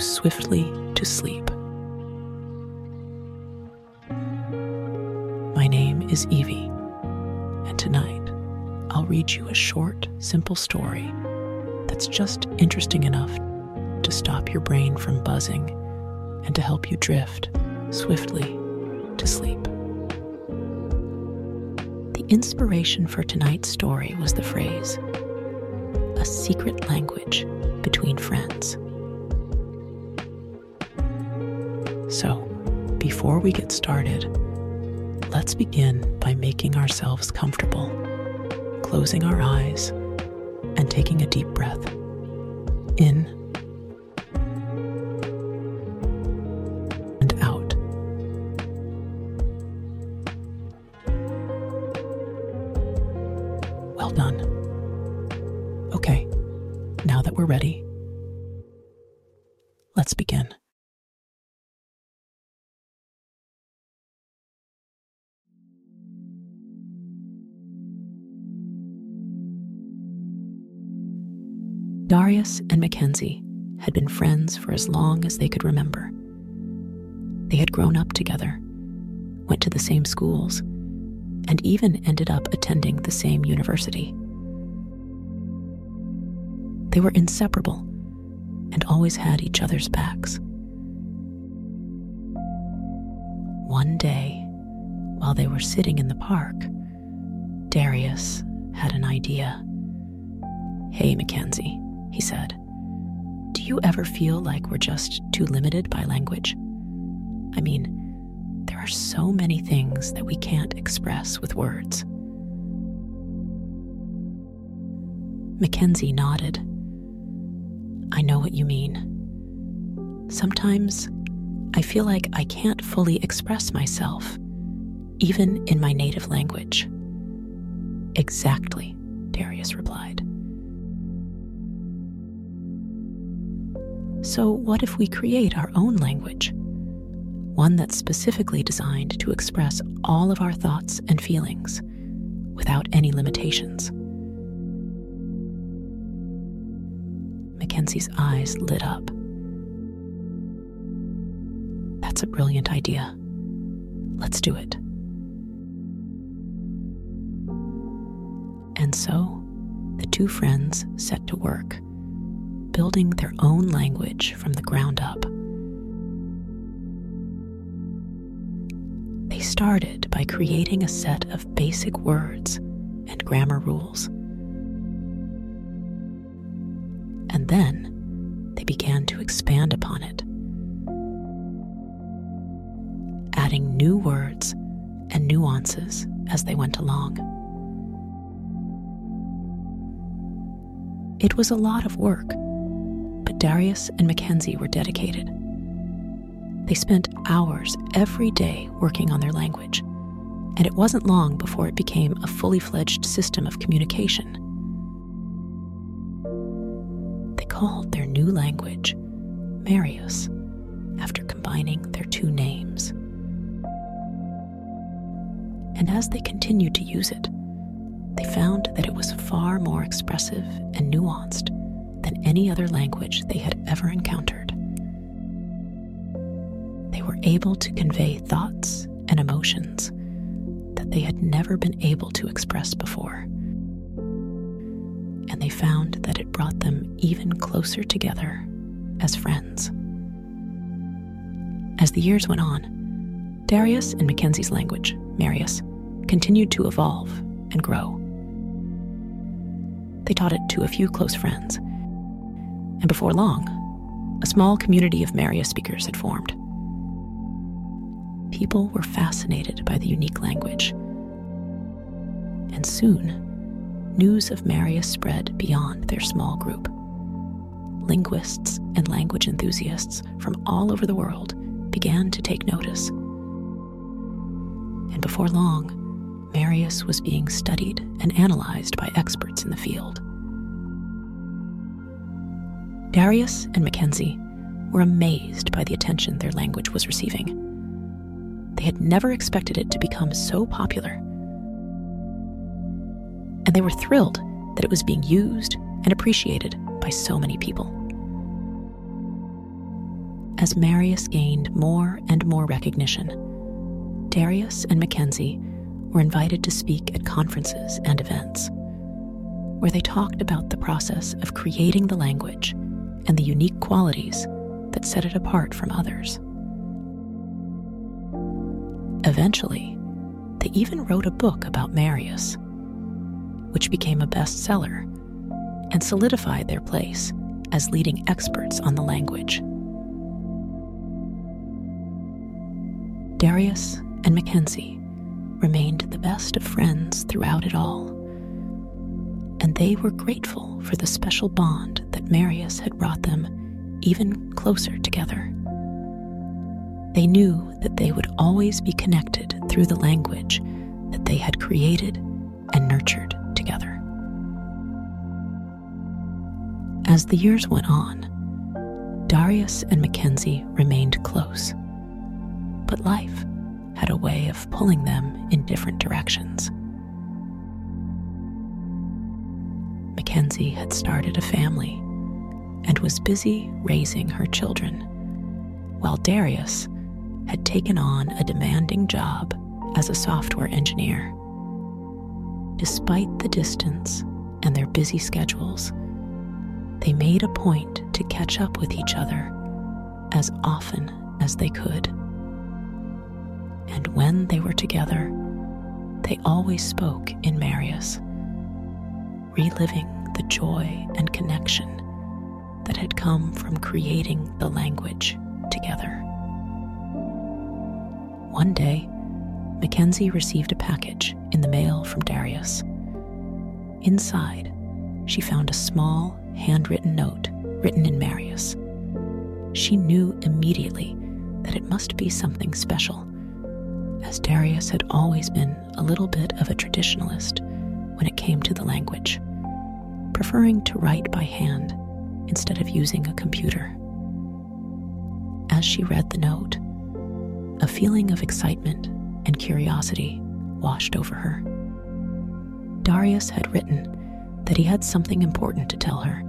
swiftly to sleep. My name is Evie, and tonight I'll read you a short, simple story that's just interesting enough to stop your brain from buzzing and to help you drift swiftly to sleep. The inspiration for tonight's story was the phrase, a secret language between friends. Before we get started, let's begin by making ourselves comfortable, closing our eyes, and taking a deep breath. Darius and Mackenzie had been friends for as long as they could remember. They had grown up together, went to the same schools, and even ended up attending the same university. They were inseparable and always had each other's backs. One day, while they were sitting in the park, Darius had an idea. Hey, Mackenzie, he said. Do you ever feel like we're just too limited by language? I mean, there are so many things that we can't express with words. Mackenzie nodded. I know what you mean. Sometimes I feel like I can't fully express myself, even in my native language. Exactly, Darius replied. So, what if we create our own language? One that's specifically designed to express all of our thoughts and feelings without any limitations. Mackenzie's eyes lit up. That's a brilliant idea. Let's do it. And so, the two friends set to work building their own language from the ground up. They started by creating a set of basic words and grammar rules. And then they began to expand upon it, adding new words and nuances as they went along. It was a lot of work Darius and Mackenzie were dedicated. They spent hours every day working on their language, and it wasn't long before it became a fully fledged system of communication. They called their new language Marius after combining their two names. And as they continued to use it, they found that it was far more expressive and nuanced than any other language they had ever encountered. They were able to convey thoughts and emotions that they had never been able to express before. And they found that it brought them even closer together as friends. As the years went on, Darius and Mackenzie's language, Marius, continued to evolve and grow. They taught it to a few close friends and before long, a small community of Marius speakers had formed. People were fascinated by the unique language. And soon, news of Marius spread beyond their small group. Linguists and language enthusiasts from all over the world began to take notice. And before long, Marius was being studied and analyzed by experts in the field. Darius and Mackenzie were amazed by the attention their language was receiving. They had never expected it to become so popular. And they were thrilled that it was being used and appreciated by so many people. As Marius gained more and more recognition, Darius and Mackenzie were invited to speak at conferences and events, where they talked about the process of creating the language and the unique qualities that set it apart from others. Eventually, they even wrote a book about Marius, which became a bestseller and solidified their place as leading experts on the language. Darius and Mackenzie remained the best of friends throughout it all, and they were grateful for the special bond that Marius had brought them even closer together. They knew that they would always be connected through the language that they had created and nurtured together. As the years went on, Darius and Mackenzie remained close but life had a way of pulling them in different directions. Mackenzie had started a family and was busy raising her children, while Darius had taken on a demanding job as a software engineer. Despite the distance and their busy schedules, they made a point to catch up with each other as often as they could and when they were together, they always spoke in Marius, reliving the joy and connection that had come from creating the language together. One day, Mackenzie received a package in the mail from Darius. Inside, she found a small, handwritten note written in Marius. She knew immediately that it must be something special as Darius had always been a little bit of a traditionalist when it came to the language, preferring to write by hand instead of using a computer. As she read the note, a feeling of excitement and curiosity washed over her. Darius had written that he had something important to tell her,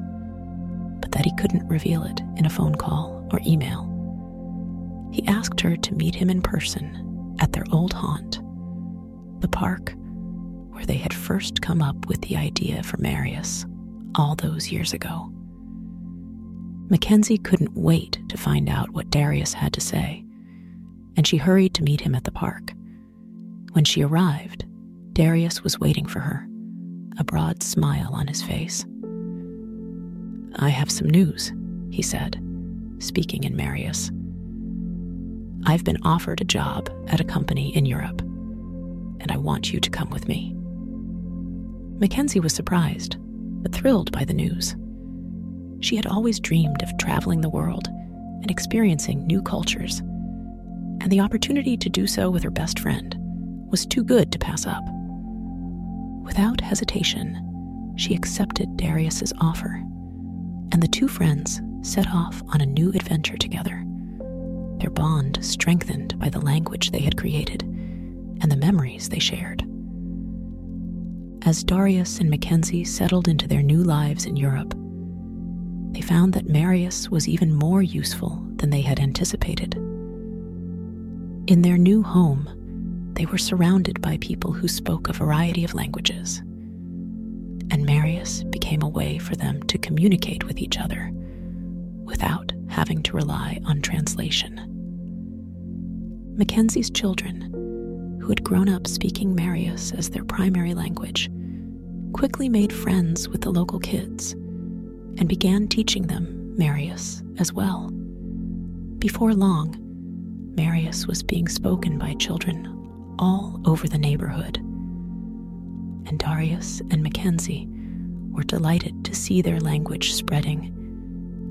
but that he couldn't reveal it in a phone call or email. He asked her to meet him in person at their old haunt, the park where they had first come up with the idea for Marius all those years ago. Mackenzie couldn't wait to find out what Darius had to say, and she hurried to meet him at the park. When she arrived, Darius was waiting for her, a broad smile on his face. I have some news, he said, speaking in Marius. I've been offered a job at a company in Europe, and I want you to come with me. Mackenzie was surprised, but thrilled by the news. She had always dreamed of traveling the world and experiencing new cultures, and the opportunity to do so with her best friend was too good to pass up. Without hesitation, she accepted Darius's offer, and the two friends set off on a new adventure together their bond strengthened by the language they had created and the memories they shared. As Darius and Mackenzie settled into their new lives in Europe, they found that Marius was even more useful than they had anticipated. In their new home, they were surrounded by people who spoke a variety of languages, and Marius became a way for them to communicate with each other without having to rely on translation. Mackenzie's children, who had grown up speaking Marius as their primary language, quickly made friends with the local kids and began teaching them Marius as well. Before long, Marius was being spoken by children all over the neighborhood. And Darius and Mackenzie were delighted to see their language spreading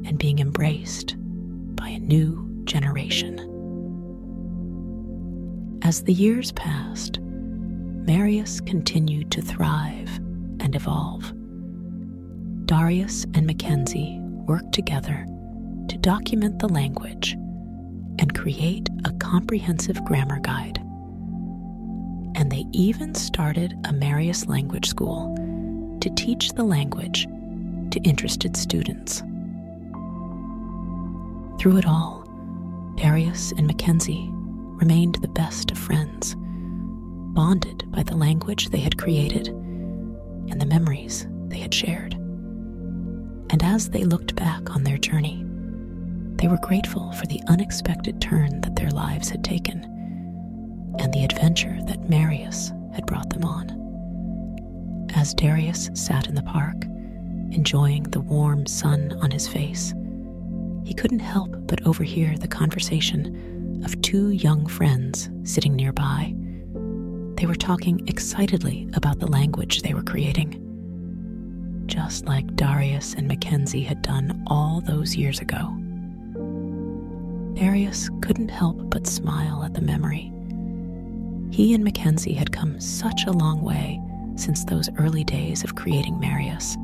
and being embraced by a new generation. As the years passed, Marius continued to thrive and evolve. Darius and Mackenzie worked together to document the language and create a comprehensive grammar guide. And they even started a Marius language school to teach the language to interested students. Through it all, Darius and Mackenzie remained the best of friends, bonded by the language they had created and the memories they had shared. And as they looked back on their journey, they were grateful for the unexpected turn that their lives had taken and the adventure that Marius had brought them on. As Darius sat in the park, enjoying the warm sun on his face, he couldn't help but overhear the conversation of two young friends sitting nearby. They were talking excitedly about the language they were creating, just like Darius and Mackenzie had done all those years ago. Darius couldn't help but smile at the memory. He and Mackenzie had come such a long way since those early days of creating Marius,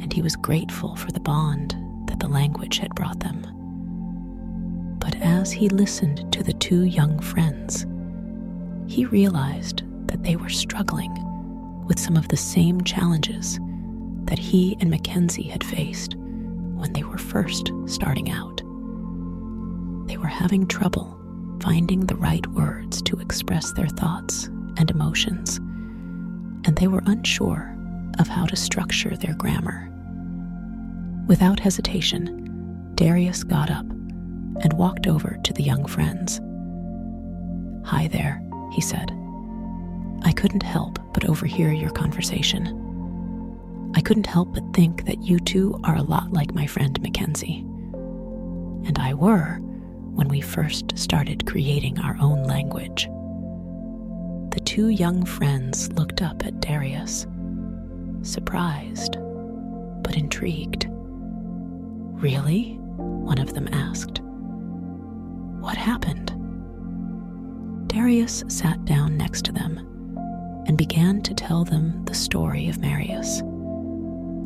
and he was grateful for the bond that the language had brought them. But as he listened to the two young friends, he realized that they were struggling with some of the same challenges that he and Mackenzie had faced when they were first starting out. They were having trouble finding the right words to express their thoughts and emotions and they were unsure of how to structure their grammar. Without hesitation, Darius got up and walked over to the young friends. Hi there, he said. I couldn't help but overhear your conversation. I couldn't help but think that you two are a lot like my friend Mackenzie. And I were when we first started creating our own language the two young friends looked up at Darius, surprised but intrigued. Really? One of them asked. What happened? Darius sat down next to them and began to tell them the story of Marius,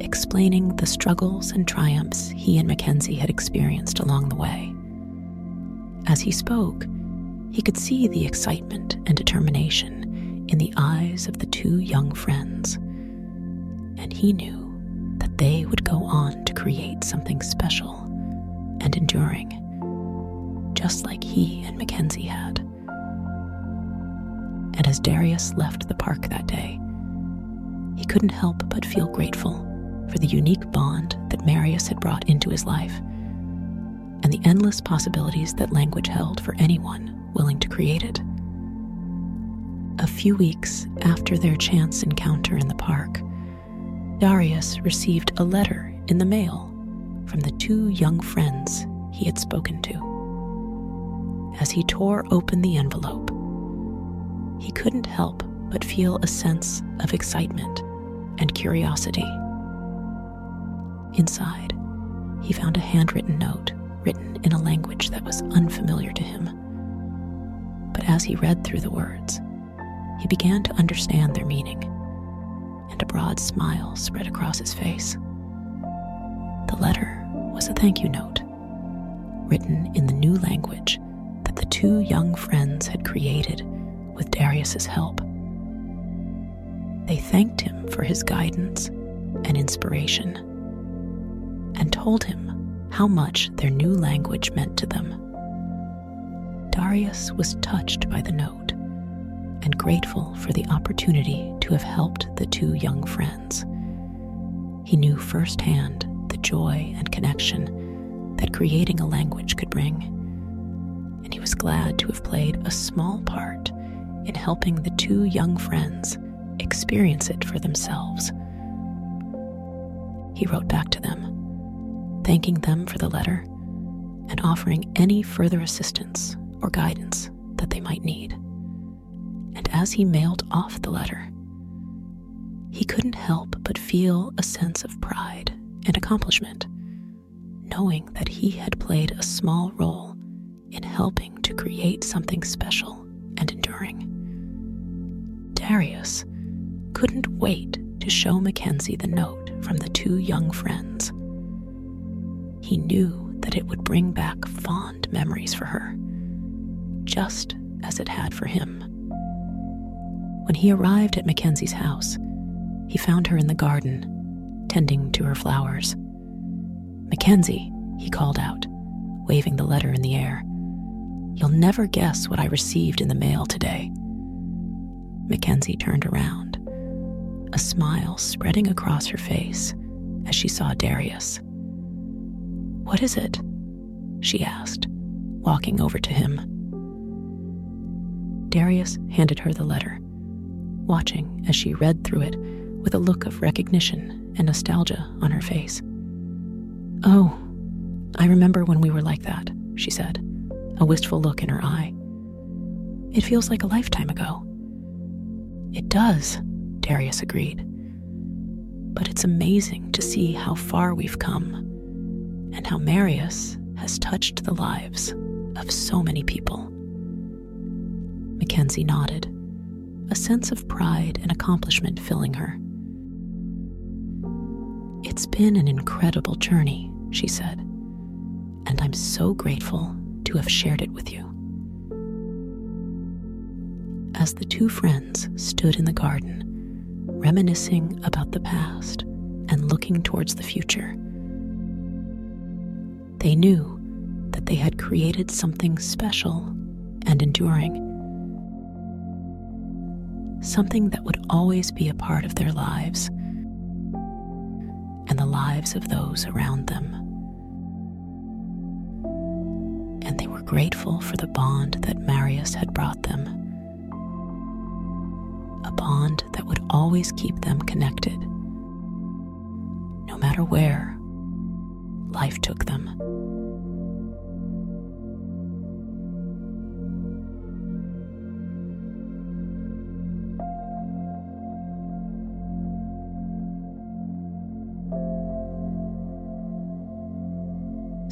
explaining the struggles and triumphs he and Mackenzie had experienced along the way. As he spoke, he could see the excitement and determination in the eyes of the two young friends, and he knew that they would go on to create something special and enduring, just like he and Mackenzie had. And as Darius left the park that day, he couldn't help but feel grateful for the unique bond that Marius had brought into his life and the endless possibilities that language held for anyone willing to create it. A few weeks after their chance encounter in the park, Darius received a letter in the mail from the two young friends he had spoken to. As he tore open the envelope, he couldn't help but feel a sense of excitement and curiosity. Inside, he found a handwritten note written in a language that was unfamiliar to him but as he read through the words, he began to understand their meaning, and a broad smile spread across his face. The letter was a thank you note, written in the new language two young friends had created with Darius's help. They thanked him for his guidance and inspiration, and told him how much their new language meant to them. Darius was touched by the note and grateful for the opportunity to have helped the two young friends. He knew firsthand the joy and connection that creating a language could bring, and he was glad to have played a small part in helping the two young friends experience it for themselves. He wrote back to them, thanking them for the letter and offering any further assistance or guidance that they might need. And as he mailed off the letter, he couldn't help but feel a sense of pride and accomplishment, knowing that he had played a small role in helping to create something special and enduring. Darius couldn't wait to show Mackenzie the note from the two young friends. He knew that it would bring back fond memories for her just as it had for him. When he arrived at Mackenzie's house, he found her in the garden, tending to her flowers. Mackenzie, he called out, waving the letter in the air. You'll never guess what I received in the mail today. Mackenzie turned around, a smile spreading across her face as she saw Darius. What is it? she asked, walking over to him. Darius handed her the letter, watching as she read through it with a look of recognition and nostalgia on her face. Oh, I remember when we were like that, she said, a wistful look in her eye. It feels like a lifetime ago. It does, Darius agreed. But it's amazing to see how far we've come and how Marius has touched the lives of so many people. Mackenzie nodded, a sense of pride and accomplishment filling her. It's been an incredible journey, she said, and I'm so grateful to have shared it with you. As the two friends stood in the garden, reminiscing about the past and looking towards the future, they knew that they had created something special and enduring. Something that would always be a part of their lives and the lives of those around them. Grateful for the bond that Marius had brought them. A bond that would always keep them connected, no matter where life took them.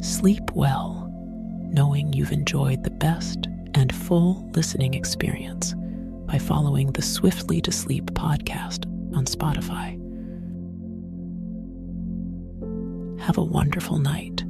Sleep well, knowing you've enjoyed the best and full listening experience by following the Swiftly to Sleep podcast on Spotify. Have a wonderful night